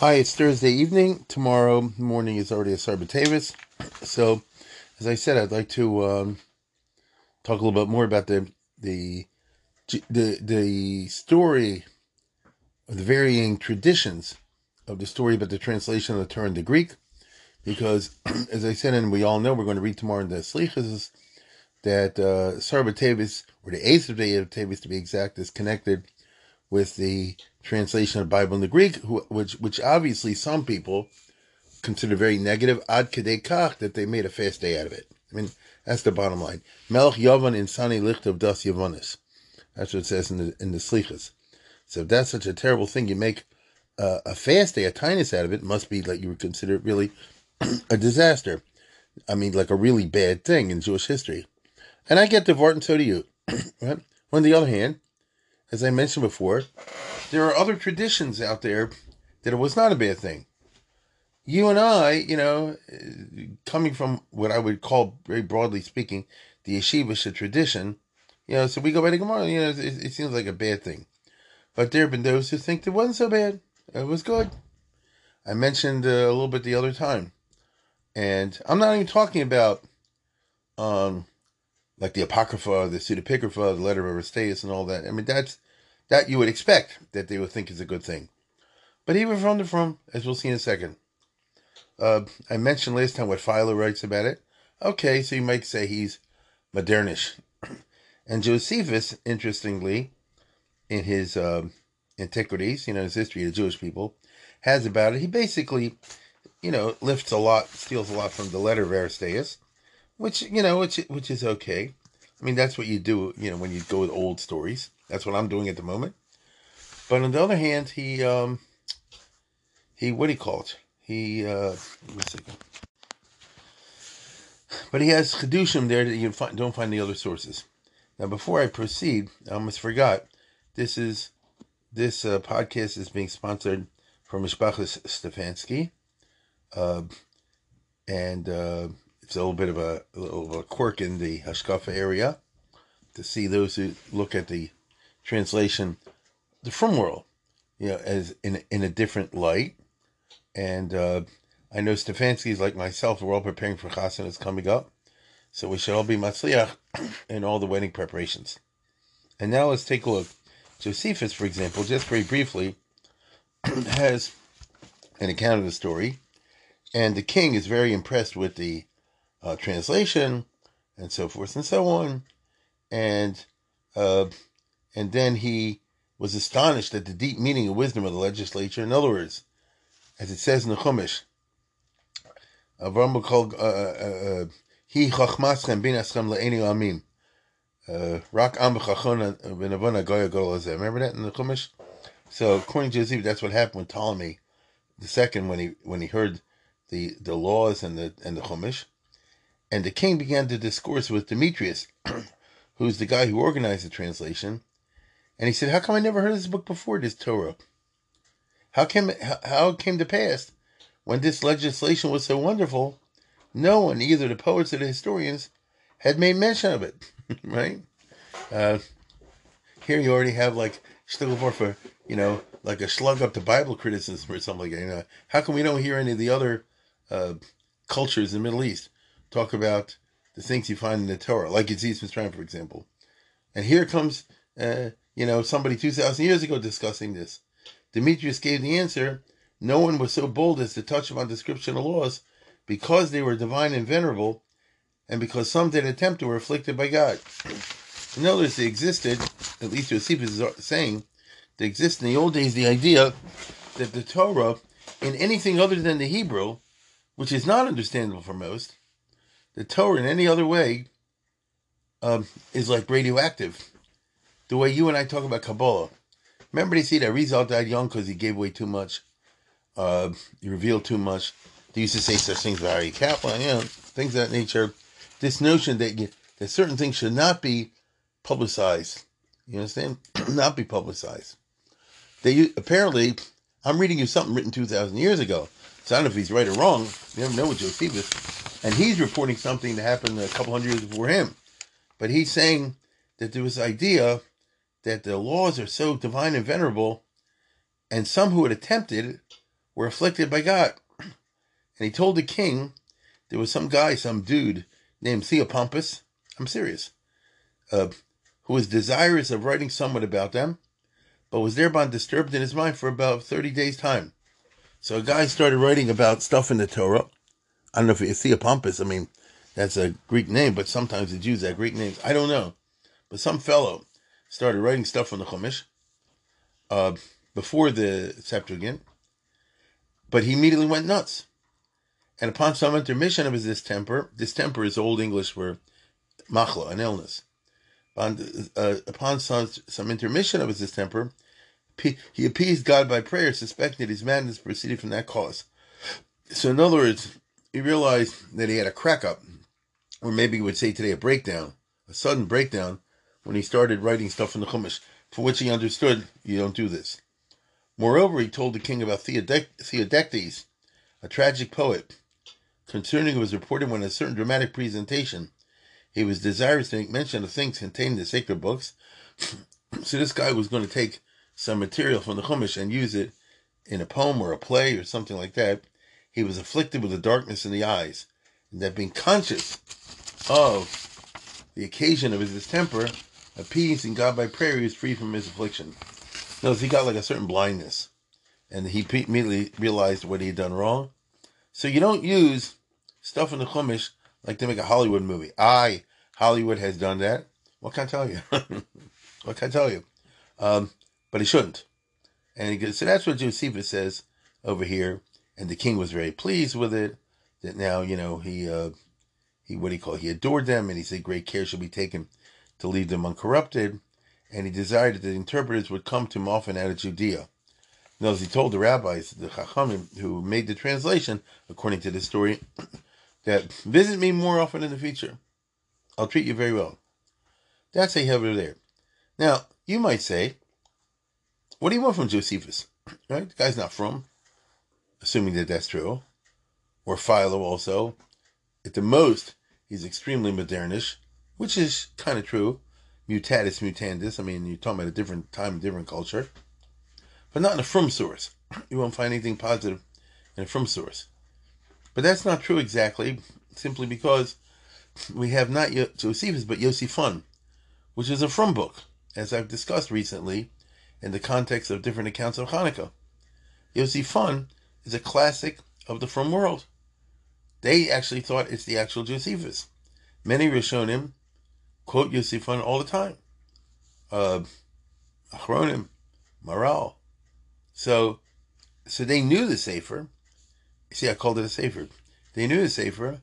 Hi, it's Thursday evening. Tomorrow morning is already a Sarbat So, as I said, I'd like to um, talk a little bit more about the the the the story of the varying traditions of the story about the translation of the Torah into Greek, because as I said, and we all know, we're going to read tomorrow in the Slichas that uh, Sarbat or the Eighth of the Tevis to be exact, is connected with the translation of the Bible in the Greek, which which obviously some people consider very negative, ad kach, that they made a fast day out of it. I mean, that's the bottom line. Melch Yavan Insani Licht of Das Yavanis. That's what it says in the in the Slichas. So if that's such a terrible thing, you make uh, a fast day, a tinus out of it, must be like you would consider it really a disaster. I mean, like a really bad thing in Jewish history. And I get Vart, and so do you. right? On the other hand, as I mentioned before, there are other traditions out there that it was not a bad thing. You and I, you know, coming from what I would call, very broadly speaking, the yeshivish tradition, you know, so we go by the Gemara, you know, it, it seems like a bad thing. But there have been those who think it wasn't so bad. It was good. I mentioned uh, a little bit the other time. And I'm not even talking about um like the Apocrypha, the Pseudepigrapha, the Letter of Aristeas, and all that. I mean, that's that you would expect that they would think is a good thing. But even from the from, as we'll see in a second. Uh, I mentioned last time what Philo writes about it. Okay, so you might say he's modernish. and Josephus, interestingly, in his uh, Antiquities, you know, his history of the Jewish people, has about it. He basically, you know, lifts a lot, steals a lot from the letter of Aristeas, which you know, which which is okay. I mean, that's what you do, you know, when you go with old stories. That's what I'm doing at the moment. But on the other hand, he um he what do you call it? He uh. But he has chedushim there that you find, don't find the other sources. Now, before I proceed, I almost forgot. This is this uh, podcast is being sponsored from Mishpachas Stefanski, uh, and uh, it's a little bit of a, a little of a quirk in the Hashkafa area to see those who look at the translation, the From World, you know, as in in a different light. And uh, I know Stefanski's like myself, we're all preparing for Chassan coming up, so we should all be matzliach in all the wedding preparations. And now let's take a look Josephus, for example, just very briefly, has an account of the story, and the king is very impressed with the uh, translation and so forth and so on, and uh, and then he was astonished at the deep meaning and wisdom of the legislature. In other words, as it says in the Chumash, uh, uh, uh, he chachmaschem le'eni am. Remember that in the Chumash? So according to Josephus, that's what happened with Ptolemy the second when he when he heard the the laws and the and the Chumash, and the king began to discourse with Demetrius, who's the guy who organized the translation, and he said, "How come I never heard of this book before? This Torah? How came how, it came to pass when this legislation was so wonderful? No one, either the poets or the historians, had made mention of it." right? Uh, here you already have like Stigler for, you know, like a slug up to Bible criticism or something like that. You know, how come we don't hear any of the other uh, cultures in the Middle East talk about the things you find in the Torah, like Aziz Mitzrayim, for example? And here comes, uh, you know, somebody 2,000 years ago discussing this. Demetrius gave the answer. No one was so bold as to touch upon description of laws because they were divine and venerable and because some did attempt to were afflicted by God. In other words, they existed, at least Josephus is saying, they exist in the old days the idea that the Torah, in anything other than the Hebrew, which is not understandable for most, the Torah in any other way um, is like radioactive. The way you and I talk about Kabbalah. Remember they see that Rizal died young because he gave away too much. Uh, he revealed too much. They used to say such things about Aryeh Kaplan, you know, things of that nature. This notion that you, that certain things should not be publicized. You understand? not be publicized. They apparently, I'm reading you something written 2,000 years ago. So I don't know if he's right or wrong. You never know with Josephus. And he's reporting something that happened a couple hundred years before him. But he's saying that there was idea that the laws are so divine and venerable, and some who had attempted were afflicted by God. And he told the king there was some guy, some dude named Theopompus, I'm serious, uh, who was desirous of writing somewhat about them, but was thereby disturbed in his mind for about 30 days' time. So a guy started writing about stuff in the Torah. I don't know if it's Theopompus, I mean, that's a Greek name, but sometimes the Jews have Greek names. I don't know. But some fellow started writing stuff from the Chumash uh, before the Septuagint, but he immediately went nuts. And upon some intermission of his distemper, distemper is Old English for machla, an illness. Upon, uh, upon some, some intermission of his distemper, he appeased God by prayer, suspecting that his madness proceeded from that cause. So, in other words, he realized that he had a crack up, or maybe we would say today a breakdown, a sudden breakdown, when he started writing stuff in the Chumash, for which he understood you don't do this. Moreover, he told the king about Theodectes, a tragic poet, concerning who was reported when a certain dramatic presentation, he was desirous to make mention of things contained in the sacred books. so this guy was going to take some material from the Chumash and use it in a poem or a play or something like that. He was afflicted with a darkness in the eyes, and that being conscious of the occasion of his distemper, appeasing God by prayer, he was free from his affliction. Notice he got like a certain blindness, and he immediately realized what he had done wrong. So you don't use stuff in the Chumash like to make a Hollywood movie. I, Hollywood has done that. What can I tell you? what can I tell you? Um, but he shouldn't. And he goes, so that's what Josephus says over here. And the king was very pleased with it. That now, you know, he, uh, he, what do you call it? He adored them and he said great care should be taken to leave them uncorrupted. And he desired that the interpreters would come to him often out of Judea. Now, as he told the rabbis, the Chachamim, who made the translation, according to the story, that visit me more often in the future. I'll treat you very well. That's a over there. Now, you might say, what do you want from Josephus? Right? The guy's not from, assuming that that's true. Or Philo also. At the most, he's extremely modernish, which is kind of true. Mutatis mutandis. I mean, you're talking about a different time, different culture. But not in a from source. You won't find anything positive in a from source. But that's not true exactly, simply because we have not yet Josephus, but Yosifon, which is a from book, as I've discussed recently in the context of different accounts of Hanukkah. Yosifon is a classic of the from world. They actually thought it's the actual Josephus. Many Rishonim quote Yosifon all the time. Uh, Achronim, Maral. So, so they knew the Sefer, See, I called it a Sefer. They knew the Sefer,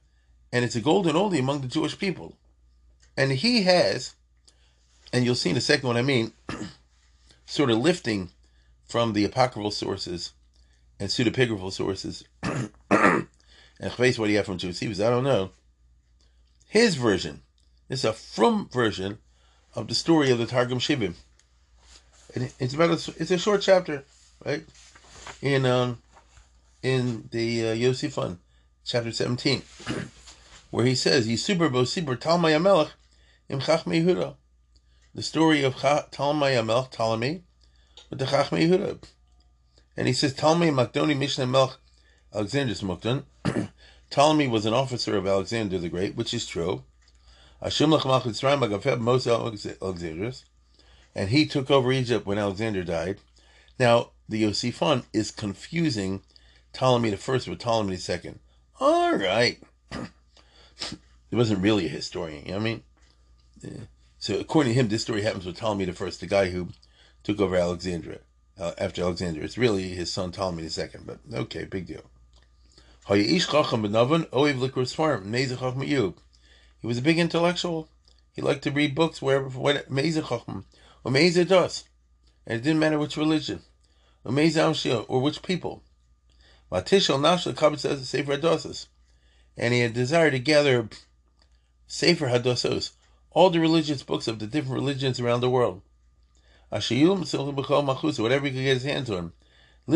and it's a golden oldie among the Jewish people. And he has, and you'll see in a second what I mean, sort of lifting from the apocryphal sources and pseudepigraphal sources. and face what you have from Josephus? I don't know. His version is a from version of the story of the Targum Shibim. And it's about a, it's a short chapter, right? In um, in the uh, chapter 17, where he says, Yisubur Bosibur Talmai Amelech im Chachmei Yehuda. The story of Talmai Amelech, Ptolemy, with the Chachmei Yehuda. And he says, Talmai Makdoni Mishnah Melch Alexander's Mukdan. Ptolemy was an officer of Alexander the Great, which is true. And he took over Egypt when Alexander died. Now, the Yosifon is confusing Ptolemy the first with Ptolemy the second. All right. he wasn't really a historian, you know what I mean? Yeah. So according to him, this story happens with Ptolemy the first, the guy who took over Alexandria uh, after Alexander. It's really his son Ptolemy the second, but okay, big deal. He was a big intellectual. He liked to read books wherever, what Meza Chacham, or Meza does. and it didn't matter which religion, or which people. Matishal Nashal Kabbat says Sefer Hadosos, and he had desire to gather Sefer Hadosos, all the religious books of the different religions around the world. Ashayum whatever he could get his hands on. He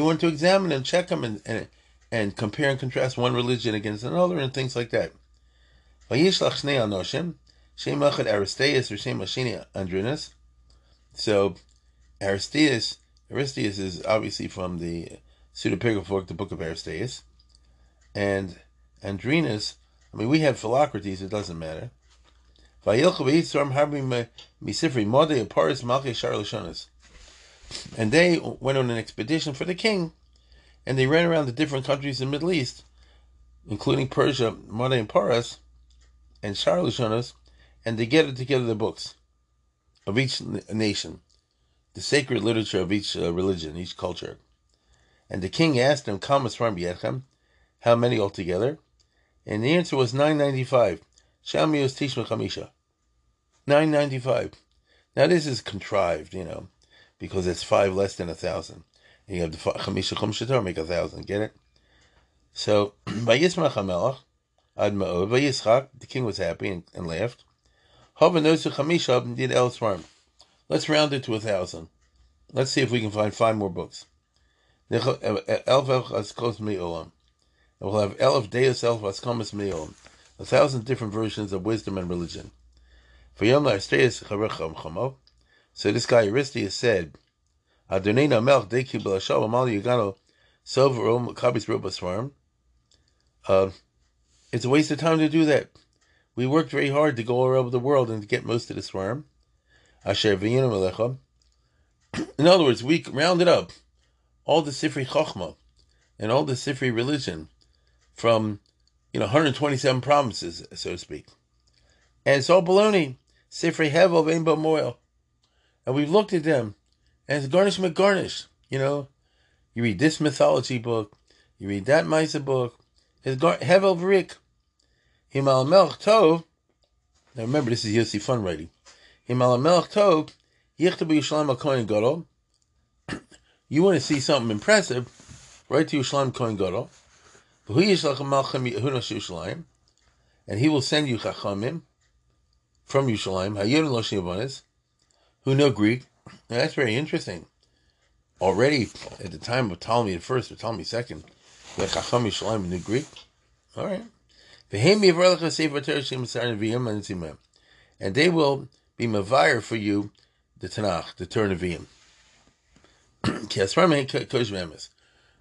wanted to examine and check them and, and, and compare and contrast one religion against another and things like that. So, Aristeas, Aristeas is obviously from the Pseudepigrapha, the book of Aristeas. And Andrinus, I mean, we have Philocrates, it doesn't matter. And they went on an expedition for the king, and they ran around the different countries in the Middle East, including Persia, Mode and Paras, and Shar and they gathered together the books of each nation, the sacred literature of each uh, religion, each culture. And the king asked them, how many altogether? And the answer was 995. Shamios Tishma Chamisha. 995. Now this is contrived, you know, because it's five less than a thousand. You have the Chamisha Chum Shator make a thousand. Get it? So, by Yismach HaMelech, Ad Ma'od, by Yitzchak, the king was happy and, and laughed. Hava Nosu Chamisha and did El. Let's round it to a thousand. Let's see if we can find five more books. Elf Askos Mi'olam. And we'll have Elf Deus Elf Askomas Mi'olam. A thousand different versions of wisdom and religion. So this guy Aristeas said, Adonina Melch Deki B'Lashav Amal Yagano Soverom Kabis Robaswarm. Uh, it's a waste of time to do that. We worked very hard to go all over the world and to get most of the swarm. Asher In other words, we rounded up all the Sifri Chochma and all the Sifri religion from, you know, 127 provinces, so to speak. And it's all baloney. Sifrei Hevel Vein Moil. And we've looked at them, and it's garnish McGarnish. You know, you read this mythology book, you read that Misa book. It's gar- Hevel Vrik. Himal Melch Tov. Now remember, this is Yosifon writing. Himal Melch Tov. Yichtabu Yishlaim HaKohen Gadol. You want to see something impressive, write to Yishlaim Kohen Gadol. And he will send you Chachamim from Yerushalayim, Hayir Loshim who know Greek. Now, that's very interesting. Already at the time of Ptolemy at first, or Ptolemy second, the Chacham Yerushalayim knew Greek. All right. And they will be mavire for you the Tanakh, the Torah Nevi'im.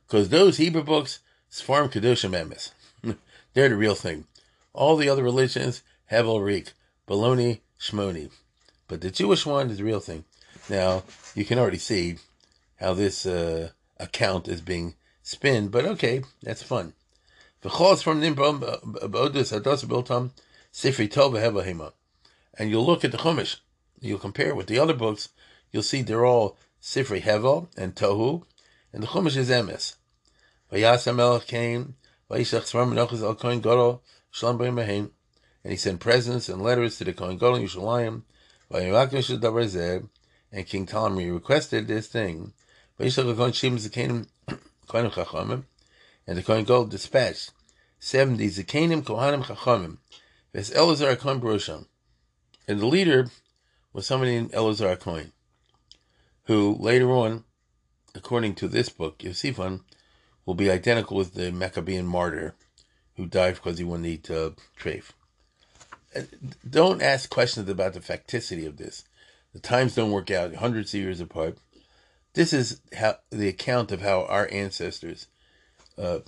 Because those Hebrew books, Sfarm Kedoshim Emes. They're the real thing. All the other religions have all Reek baloney, shmoni. But the Jewish one is the real thing. Now, you can already see how this uh, account is being spun, but okay, that's fun. Tova And you'll look at the Chumash, you'll compare it with the other books, you'll see they're all Sifri Hevel and Tohu, and the Chumash is Emes. And he sent presents and letters to the Kohen Gadol Yerushalayim, and King Ptolemy requested this thing. And the Kohen Gadol dispatched seventy Zakanim Kohanim Chachamim, Ves Elazar Kohen Barusham. And the leader was somebody named Elazar Kohen, who later on, according to this book, Yosifon, will be identical with the Maccabean martyr who died because he wouldn't eat uh, treif don't ask questions about the facticity of this. The times don't work out hundreds of years apart. This is how the account of how our ancestors uh,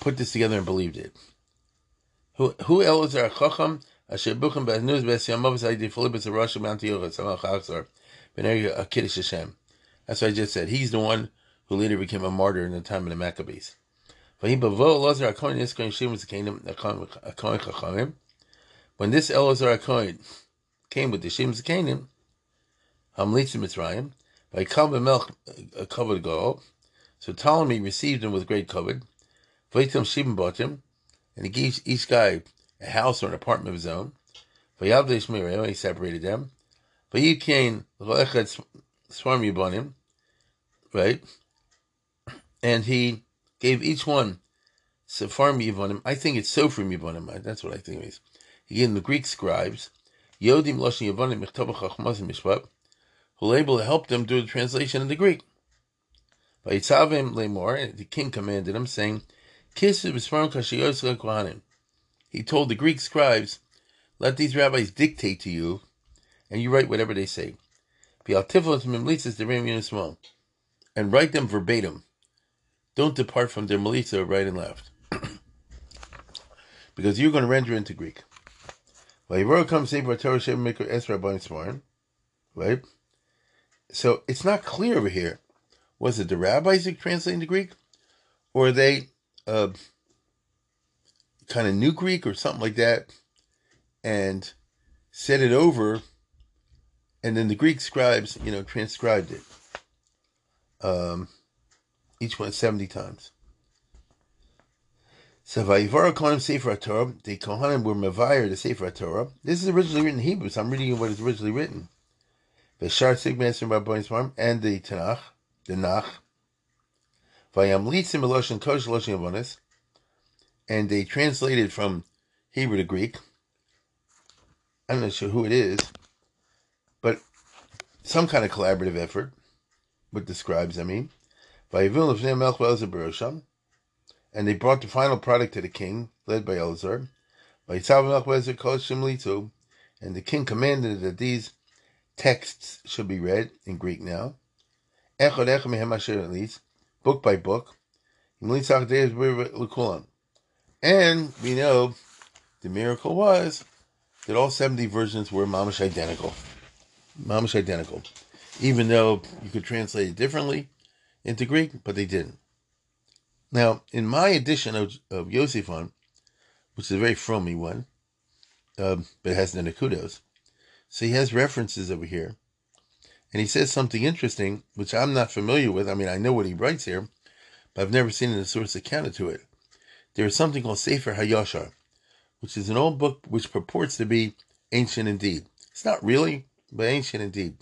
put this together and believed it. Who who Elazar Chacham Asher Buchim Be'nuz Be'siyamav Zaydi Philippus Rosh Mount Yochad Samach Achzar B'nei Kiddush Hashem. That's what I just said. He's the one who later became a martyr in the time of the Maccabees. When this Elazar Cohen came with the Shem Zakanim, Hamlitzim Mitzrayim, by Kabbalah Melch uh, covered Go, so Ptolemy received him with great covet. Vaitam Shibim bought him, and he gave each guy a house or an apartment of his own. Vayavdesh Mireo, he separated them. Vayikain Lechet Swarm Yibonim, right? And he gave each one Sepharm Yibonim. I think it's Sofrim Yibonim. That's what I think it is. He gave them the Greek scribes, Yodim Lashon Yibonim Michtaba Chachmaz Mishpat, who were able to help them do the translation in the Greek. Vayitzavim Lemor, and the king commanded him, saying. He told the Greek scribes, Let these rabbis dictate to you, and you write whatever they say. And write them verbatim. Don't depart from their melitza right and left. because you're going to render into Greek. Right? So it's not clear over here. Was it the rabbis who translated the Greek? Or they uh, kind of new Greek or something like that? And said it over, and then the Greek scribes, you know, transcribed it. Um, each one 70 times. So Vayivara Kohanim Sefer Torah, the Kohanim were Mavayir, the Sefer Torah. This is originally written in Hebrew, so I'm reading what is originally written. The Shar Sigmas and Rabbi and the Tanakh, the Nach. Vayamlitzim Eloshin Kosh Eloshin Avonis. And they translated from Hebrew to Greek. I'm not sure who it is, but some kind of collaborative effort with the scribes, I mean. And they brought the final product to the king, led by Elazar. And the king commanded that these texts should be read in Greek now. At least, book by book. And we know the miracle was that all 70 versions were mamish identical. Mamish identical. Even though you could translate it differently, into Greek, but they didn't. Now, in my edition of, of Yosifon, which is a very frommy one, uh, but it has the kudos, so he has references over here, and he says something interesting, which I'm not familiar with. I mean, I know what he writes here, but I've never seen the source accounted to it. There is something called Sefer Hayashar, which is an old book which purports to be ancient indeed. It's not really, but ancient indeed.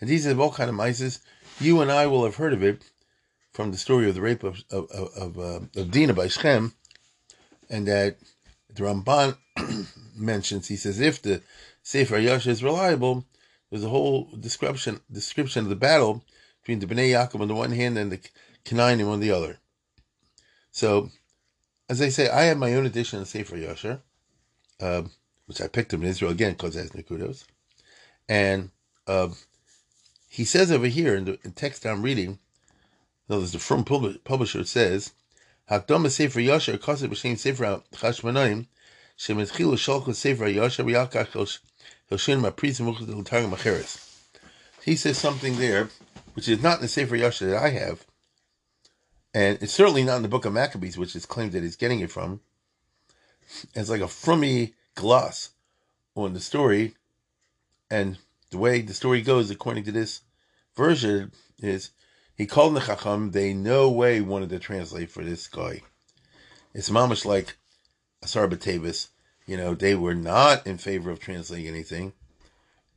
And these are all kind of mices you and I will have heard of it from the story of the rape of of of, uh, of Dinah by Shechem, and that the Ramban mentions. He says if the Sefer Yasha is reliable, there's a whole description description of the battle between the Bnei Yaakov on the one hand and the Canaanim on the other. So, as I say, I have my own edition of Sefer Yasha, uh, which I picked up in Israel again because it has Nikudos, and. Uh, he says over here in the in text I'm reading, no, the from publisher says, Hakdom Sefer Yasher Kosev B'Shem Sefer Chashmonaim Shemetchilu Shalchus Sefer Yasher V'Yakach He says something there, which is not in the Sefer Yasher that I have, and it's certainly not in the Book of Maccabees, which is claimed that he's getting it from. It's like a frummy gloss on the story, and the way the story goes, according to this version is he called the Chacham, they no way wanted to translate for this guy. It's mamish like Asar Batavis, you know, they were not in favor of translating anything.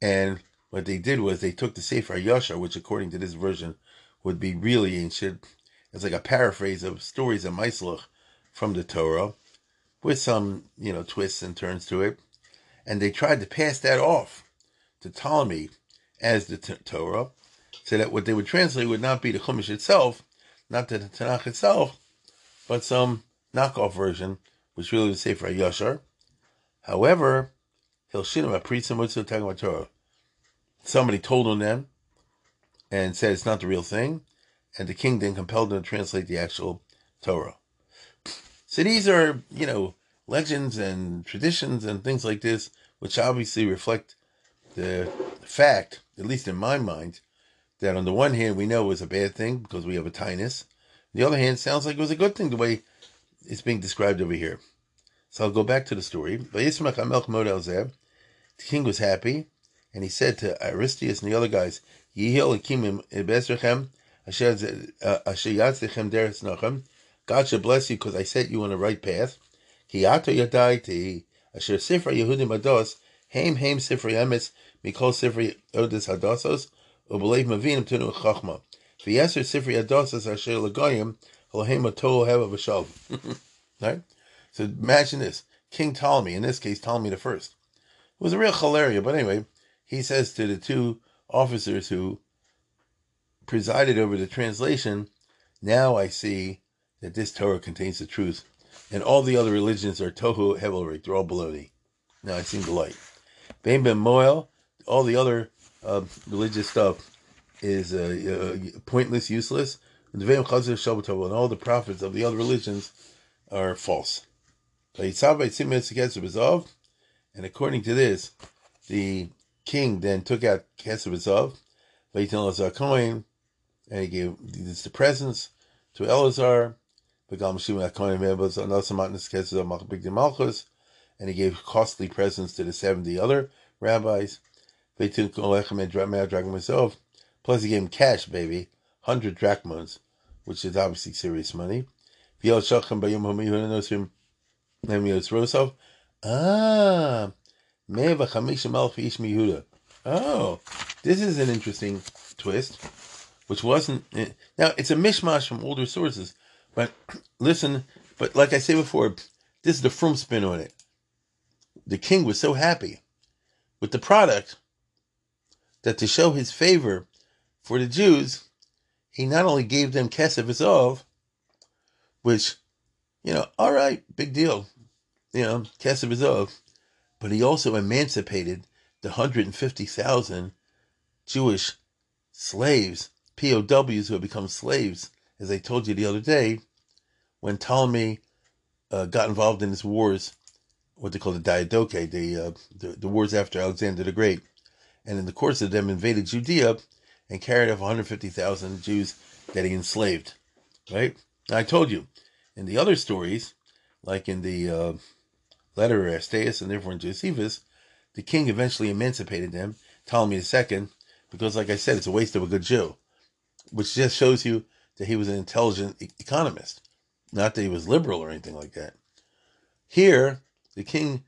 And what they did was they took the Sefer Yasha, which according to this version would be really ancient. It's like a paraphrase of stories of Maislach from the Torah with some, you know, twists and turns to it. And they tried to pass that off to Ptolemy as the t- Torah so that what they would translate would not be the Chumash itself, not the Tanakh itself, but some knockoff version, which really would say for Yashar. However, Hilshinim Apritzim Mutsu talking Torah. Somebody told on them and said it's not the real thing, and the king then compelled them to translate the actual Torah. So these are, you know, legends and traditions and things like this, which obviously reflect the fact, at least in my mind, that on the one hand we know it was a bad thing because we have a tinus. On the other hand, sounds like it was a good thing the way it's being described over here. So I'll go back to the story. The king was happy, and he said to Aristeas and the other guys, uh, God should bless you because I set you on the right path. Asher Sifra Yehudim Ados, Haim Haim Sifra Emes, Mikol Sifri Odes Hadasos, Ubelev Mavinim Tunu Chachma. V'yeser Sifri Hadasos Asher Lagoyim, Elohim Atol Heva V'Shalom. Right? So imagine this. King Ptolemy, in this case Ptolemy the First, was a real hilaria, but anyway, he says to the two officers who presided over the translation, now I see that this Torah contains the truth, and all the other religions are tohu hevelrik, they're all baloney. Now I see the light. Bain ben moel, all the other uh, religious stuff is uh, uh, pointless, useless. And all the prophets of the other religions are false. And according to this, the king then took out Kesavazov, and he gave this the presents to Elazar, and he gave costly presents to the 70 other rabbis. Plus, he gave him cash, baby, 100 drachmas, which is obviously serious money. Ah, Meva Chamishim Ish Mihuda. Oh, this is an interesting twist, which wasn't. Eh, now, it's a mishmash from older sources, but listen, but like I said before, this is the from spin on it. The king was so happy with the product that to show his favor for the Jews, he not only gave them kesef which, you know, all right, big deal, you know, kesef azov, but he also emancipated the 150,000 Jewish slaves, POWs who had become slaves, as I told you the other day, when Ptolemy uh, got involved in his wars, what they call the Diadochi, the, uh, the, the wars after Alexander the Great, and in the course of them invaded Judea and carried off 150,000 Jews that he enslaved. Right? I told you in the other stories, like in the uh, letter of Aristeas and therefore in Josephus, the king eventually emancipated them, Ptolemy II, because, like I said, it's a waste of a good Jew, which just shows you that he was an intelligent e- economist, not that he was liberal or anything like that. Here, the king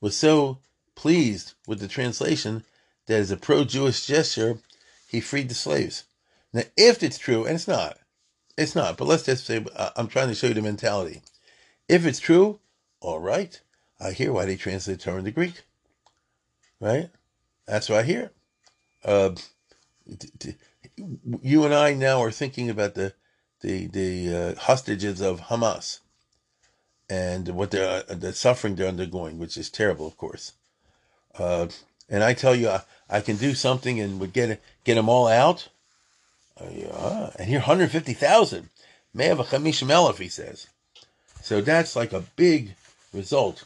was so pleased with the translation that as a pro Jewish gesture, he freed the slaves. Now, if it's true, and it's not, it's not, but let's just say uh, I'm trying to show you the mentality. If it's true, all right, I hear why they translate Torah into Greek right? That's what I hear. Uh, t- t- you and I now are thinking about the the the uh, hostages of Hamas and what they're uh, the suffering they're undergoing, which is terrible, of course. Uh, and I tell you, I, I, can do something and would get get them all out. Uh, yeah, and here, hundred fifty thousand. May have a chamishim he says. So that's like a big result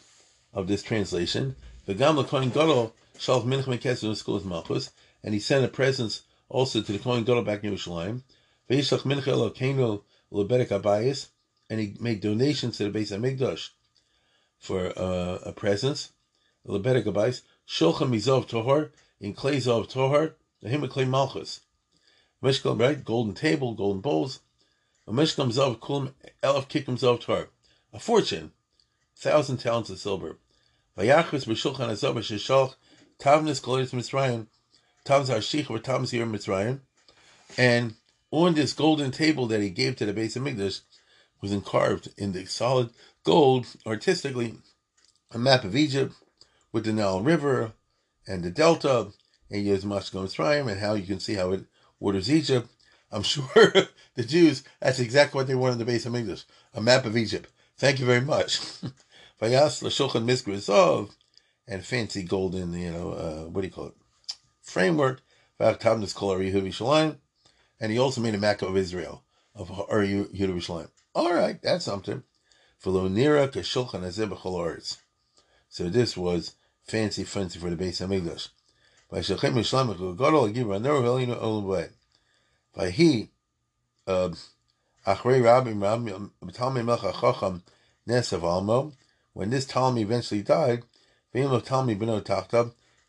of this translation. The Gam Kohen Gadol Shalach Mincha Meketz in school Malchus, and he sent a present also to the Kohen Gadol back in Yerushalayim. Ve'ishlach Mincha Elokeinu Leberek Abayis, and he made donations to the base of Migdash for uh, a present. Leberek Abayis. Shulchan Mizov Tohar, in clay Zov Tohar, the him Malchus. Mishkal, right? Golden table, golden bowls. A Mishkal Zov Kulam Elf Kikum Zov Tohar. A fortune, thousand talents of silver. Vayachus b'shulchan azov b'shishach Tavnis Gloris Mitzrayim, Tavnis Arshich or Tavnis here Mitzrayim, and on this golden table that he gave to the base of Migdash was carved in the solid gold, artistically, a map of Egypt with the Nile River and the Delta, and Yez Mashko Mitzrayim, and how you can see how it waters Egypt. I'm sure the Jews, that's exactly what they wanted in the base of Migdash, a map of Egypt. Thank you very much. Vayas l'shulchan and fancy golden, you know, uh, what do you call it? Framework. And he also made a map of Israel, of Yerushalayim. All right, that's something. So this was fancy, fancy for the base of Migdash. By he, when this Ptolemy eventually died, of Ptolemy ben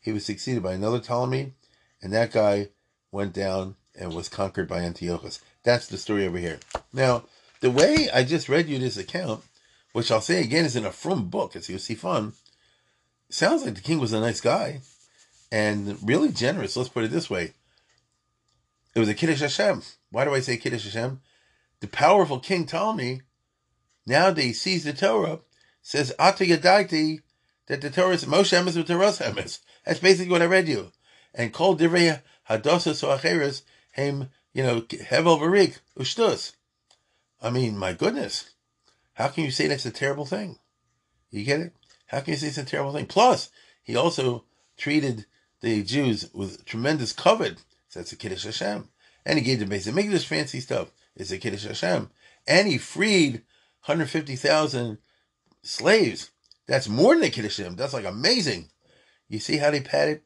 he was succeeded by another Ptolemy, and that guy went down and was conquered by Antiochus. That's the story over here. Now, the way I just read you this account, which I'll say again is in a from book, see fun, sounds like the king was a nice guy, and really generous. Let's put it this way. It was a Kiddush Hashem. Why do I say Kiddush Hashem? The powerful King Ptolemy nowadays sees the Torah, says Ata Yadaiti, that the Torah is Moshe Emes with Torah Emes. That's basically what I read you. And called Divrei Hadosa Soacheres, him, you know, Hevel Varik, Ushtus. I mean, my goodness. How can you say that's a terrible thing? You get it? How can you say it's a terrible thing? Plus, he also treated the Jews with tremendous covet. So that's a Kiddush Hashem. And he gave them make this fancy stuff. It's a Kiddush Hashem. And he freed 150,000 slaves. That's more than a Kiddush Hashem. That's like amazing. You see how they padded?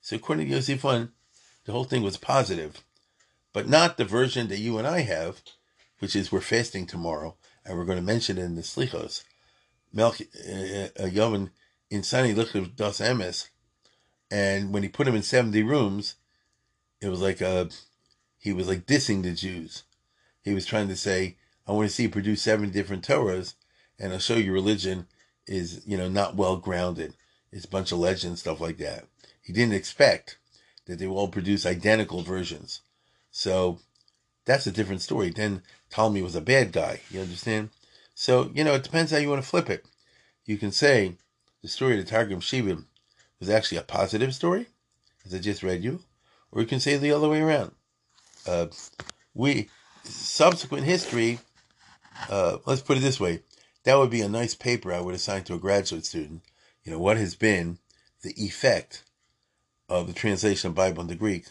So according to Yosef the whole thing was positive, but not the version that you and I have, which is we're fasting tomorrow, and we're going to mention it in the Slichos. Melch uh, uh, Yovan Insani at Das Emes, and when he put him in seventy rooms, it was like a, he was like dissing the Jews. He was trying to say, "I want to see you produce seven different Torahs, and I'll show you religion is you know not well grounded. It's a bunch of legends, stuff like that." He didn't expect that they will all produce identical versions. So that's a different story. Then Ptolemy was a bad guy. You understand? So, you know, it depends how you want to flip it. You can say the story of the Targum Shibim was actually a positive story, as I just read you, or you can say the other way around. Uh, we subsequent history. Uh, let's put it this way: that would be a nice paper I would assign to a graduate student. You know, what has been the effect of the translation of Bible into Greek,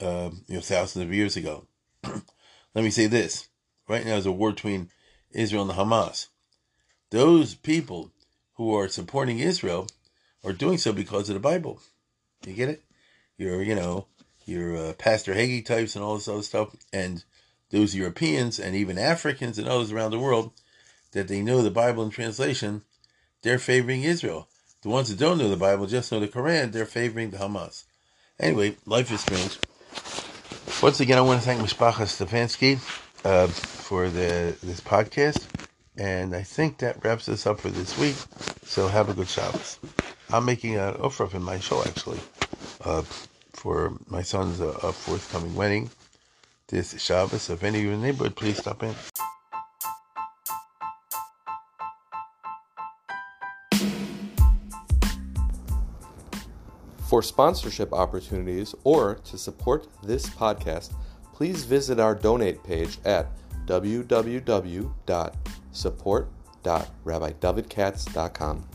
uh, you know, thousands of years ago. Let me say this: right now, there's a war between Israel and Hamas. Those people who are supporting Israel are doing so because of the Bible. You get it? You're, you know, your uh, Pastor Hagee types and all this other stuff, and those Europeans and even Africans and others around the world that they know the Bible in translation, they're favoring Israel. The ones that don't know the Bible just know the Quran, they're favoring the Hamas. Anyway, life is strange. Once again, I want to thank Mishpacha Stefanski uh, for the this podcast. And I think that wraps us up for this week. So have a good Shabbos. I'm making an offer in my show actually uh, for my son's uh, forthcoming wedding this Shabbos. If any of you in the neighborhood, please stop in. For sponsorship opportunities or to support this podcast, please visit our donate page at www.support.rabbidavidkatz.com.